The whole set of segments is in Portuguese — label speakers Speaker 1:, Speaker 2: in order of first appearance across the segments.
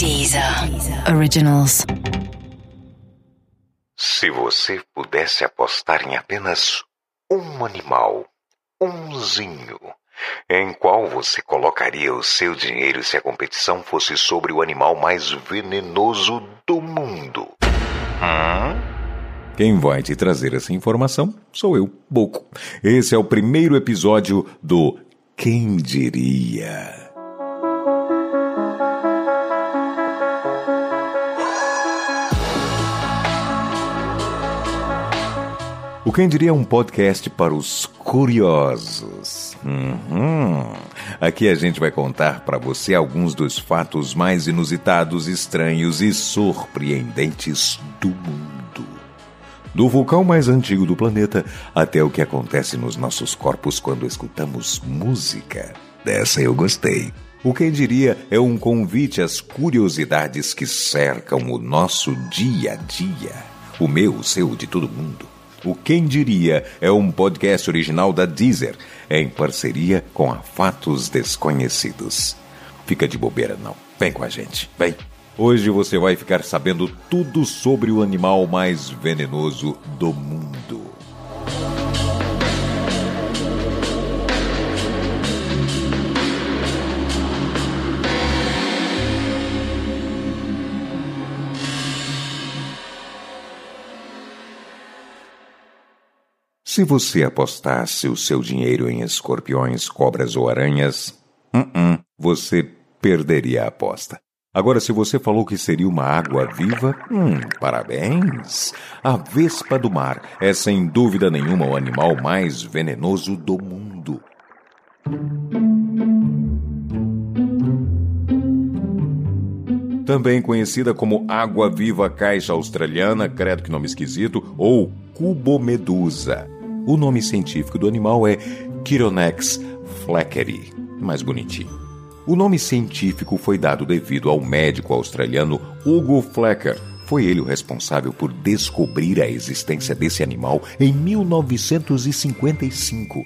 Speaker 1: Deezer Originals.
Speaker 2: Se você pudesse apostar em apenas um animal, umzinho, em qual você colocaria o seu dinheiro se a competição fosse sobre o animal mais venenoso do mundo? Hum?
Speaker 3: Quem vai te trazer essa informação sou eu, Boco. Esse é o primeiro episódio do Quem Diria. O Quem Diria é um podcast para os curiosos. Uhum. Aqui a gente vai contar para você alguns dos fatos mais inusitados, estranhos e surpreendentes do mundo. Do vulcão mais antigo do planeta até o que acontece nos nossos corpos quando escutamos música. Dessa eu gostei. O Quem Diria é um convite às curiosidades que cercam o nosso dia a dia. O meu, o seu, de todo mundo. O Quem Diria é um podcast original da Deezer, em parceria com a Fatos Desconhecidos. Fica de bobeira não, vem com a gente, vem. Hoje você vai ficar sabendo tudo sobre o animal mais venenoso do mundo. Se você apostasse o seu dinheiro em escorpiões, cobras ou aranhas, uh -uh, você perderia a aposta. Agora, se você falou que seria uma água viva, hum, parabéns! A vespa do mar é sem dúvida nenhuma o animal mais venenoso do mundo. Também conhecida como água-viva caixa australiana, credo que nome esquisito, ou cubomedusa. O nome científico do animal é Chironex fleckeri, mais bonitinho. O nome científico foi dado devido ao médico australiano Hugo Flecker. Foi ele o responsável por descobrir a existência desse animal em 1955.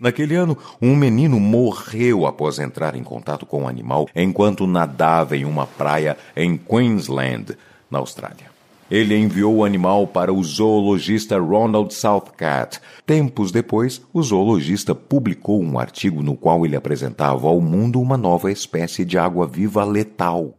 Speaker 3: Naquele ano, um menino morreu após entrar em contato com o animal enquanto nadava em uma praia em Queensland, na Austrália. Ele enviou o animal para o zoologista Ronald Southcat. Tempos depois, o zoologista publicou um artigo no qual ele apresentava ao mundo uma nova espécie de água-viva letal.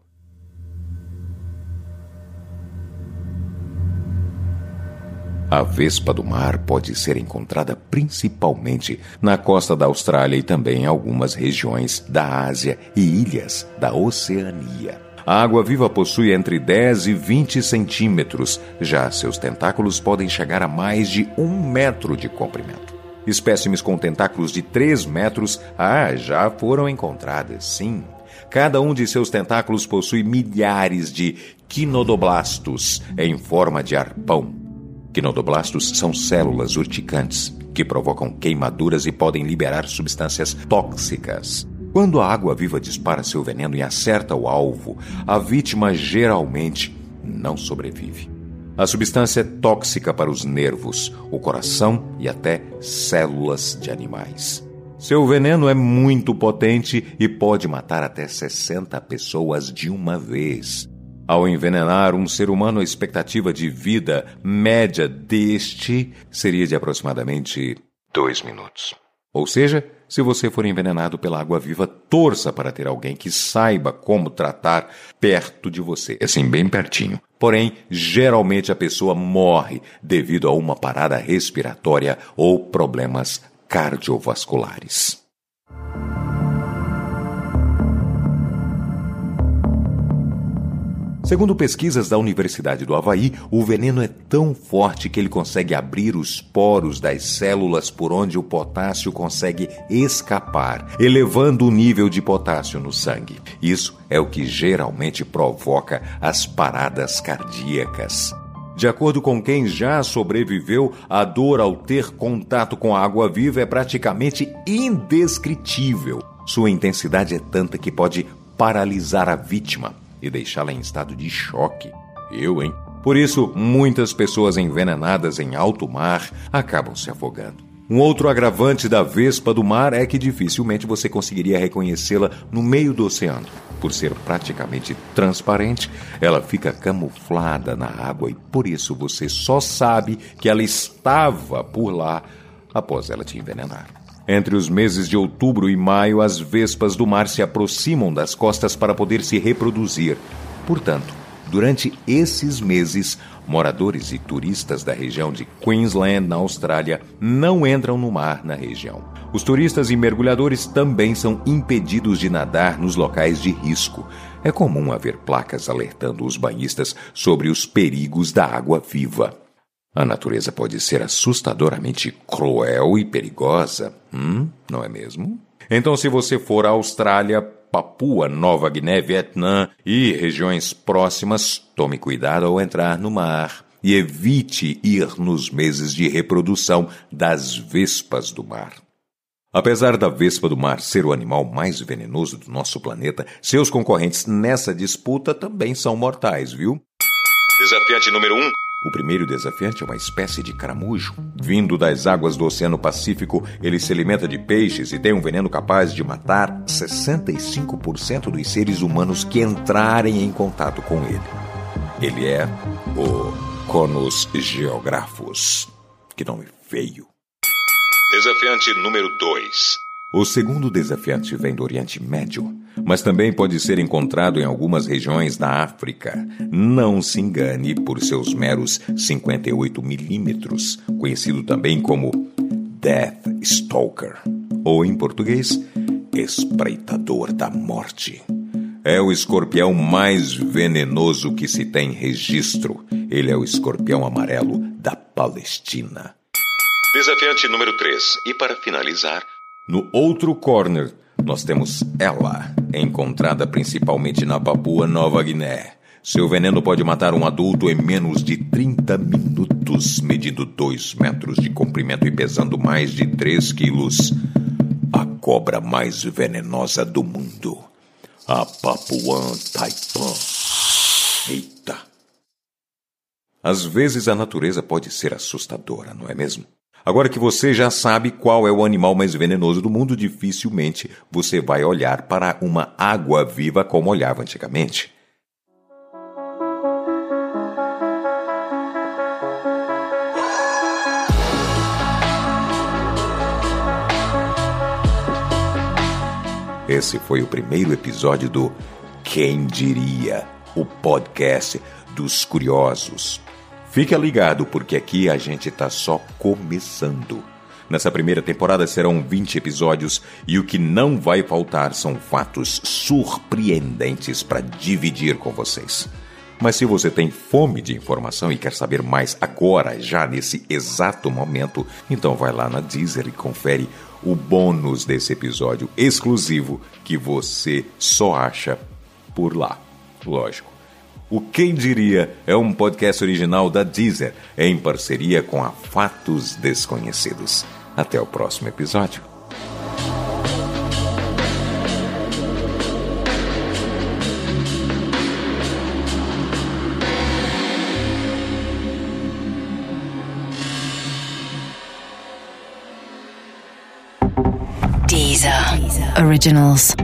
Speaker 3: A vespa do mar pode ser encontrada principalmente na costa da Austrália e também em algumas regiões da Ásia e ilhas da Oceania. A água-viva possui entre 10 e 20 centímetros, já seus tentáculos podem chegar a mais de um metro de comprimento. Espécimes com tentáculos de 3 metros ah, já foram encontradas, sim. Cada um de seus tentáculos possui milhares de quinodoblastos em forma de arpão. Quinodoblastos são células urticantes que provocam queimaduras e podem liberar substâncias tóxicas. Quando a água-viva dispara seu veneno e acerta o alvo, a vítima geralmente não sobrevive. A substância é tóxica para os nervos, o coração e até células de animais. Seu veneno é muito potente e pode matar até 60 pessoas de uma vez. Ao envenenar um ser humano, a expectativa de vida média deste seria de aproximadamente dois minutos. Ou seja, se você for envenenado pela água viva, torça para ter alguém que saiba como tratar perto de você, assim, bem pertinho. Porém, geralmente a pessoa morre devido a uma parada respiratória ou problemas cardiovasculares. Segundo pesquisas da Universidade do Havaí, o veneno é tão forte que ele consegue abrir os poros das células por onde o potássio consegue escapar, elevando o nível de potássio no sangue. Isso é o que geralmente provoca as paradas cardíacas. De acordo com quem já sobreviveu, a dor ao ter contato com a água viva é praticamente indescritível. Sua intensidade é tanta que pode paralisar a vítima e deixá-la em estado de choque. Eu, hein? Por isso, muitas pessoas envenenadas em alto mar acabam se afogando. Um outro agravante da vespa do mar é que dificilmente você conseguiria reconhecê-la no meio do oceano. Por ser praticamente transparente, ela fica camuflada na água e por isso você só sabe que ela estava por lá após ela te envenenar. Entre os meses de outubro e maio, as vespas do mar se aproximam das costas para poder se reproduzir. Portanto, durante esses meses, moradores e turistas da região de Queensland, na Austrália, não entram no mar na região. Os turistas e mergulhadores também são impedidos de nadar nos locais de risco. É comum haver placas alertando os banhistas sobre os perigos da água viva. A natureza pode ser assustadoramente cruel e perigosa, hum, não é mesmo? Então, se você for à Austrália, Papua Nova Guiné, Vietnã e regiões próximas, tome cuidado ao entrar no mar e evite ir nos meses de reprodução das vespas do mar. Apesar da vespa do mar ser o animal mais venenoso do nosso planeta, seus concorrentes nessa disputa também são mortais, viu?
Speaker 2: Desafiante número 1. Um.
Speaker 3: O primeiro desafiante é uma espécie de caramujo. Vindo das águas do Oceano Pacífico, ele se alimenta de peixes e tem um veneno capaz de matar 65% dos seres humanos que entrarem em contato com ele. Ele é o Conus geographus. Que nome feio.
Speaker 2: Desafiante número 2.
Speaker 3: O segundo desafiante vem do Oriente Médio, mas também pode ser encontrado em algumas regiões da África. Não se engane por seus meros 58 milímetros, conhecido também como Death Stalker, ou em português, Espreitador da Morte. É o escorpião mais venenoso que se tem registro. Ele é o escorpião amarelo da Palestina.
Speaker 2: Desafiante número 3. E para finalizar,
Speaker 3: no outro corner, nós temos ela, encontrada principalmente na Papua Nova Guiné. Seu veneno pode matar um adulto em menos de 30 minutos, medindo 2 metros de comprimento e pesando mais de 3 quilos. A cobra mais venenosa do mundo. A Papuan Taipan. Eita! Às vezes a natureza pode ser assustadora, não é mesmo? Agora que você já sabe qual é o animal mais venenoso do mundo, dificilmente você vai olhar para uma água viva como olhava antigamente. Esse foi o primeiro episódio do Quem Diria, o podcast dos curiosos. Fique ligado, porque aqui a gente está só começando. Nessa primeira temporada serão 20 episódios e o que não vai faltar são fatos surpreendentes para dividir com vocês. Mas se você tem fome de informação e quer saber mais agora, já nesse exato momento, então vai lá na Deezer e confere o bônus desse episódio exclusivo que você só acha por lá. Lógico. O Quem Diria é um podcast original da Deezer, em parceria com a Fatos Desconhecidos. Até o próximo episódio.
Speaker 1: Deezer. Originals.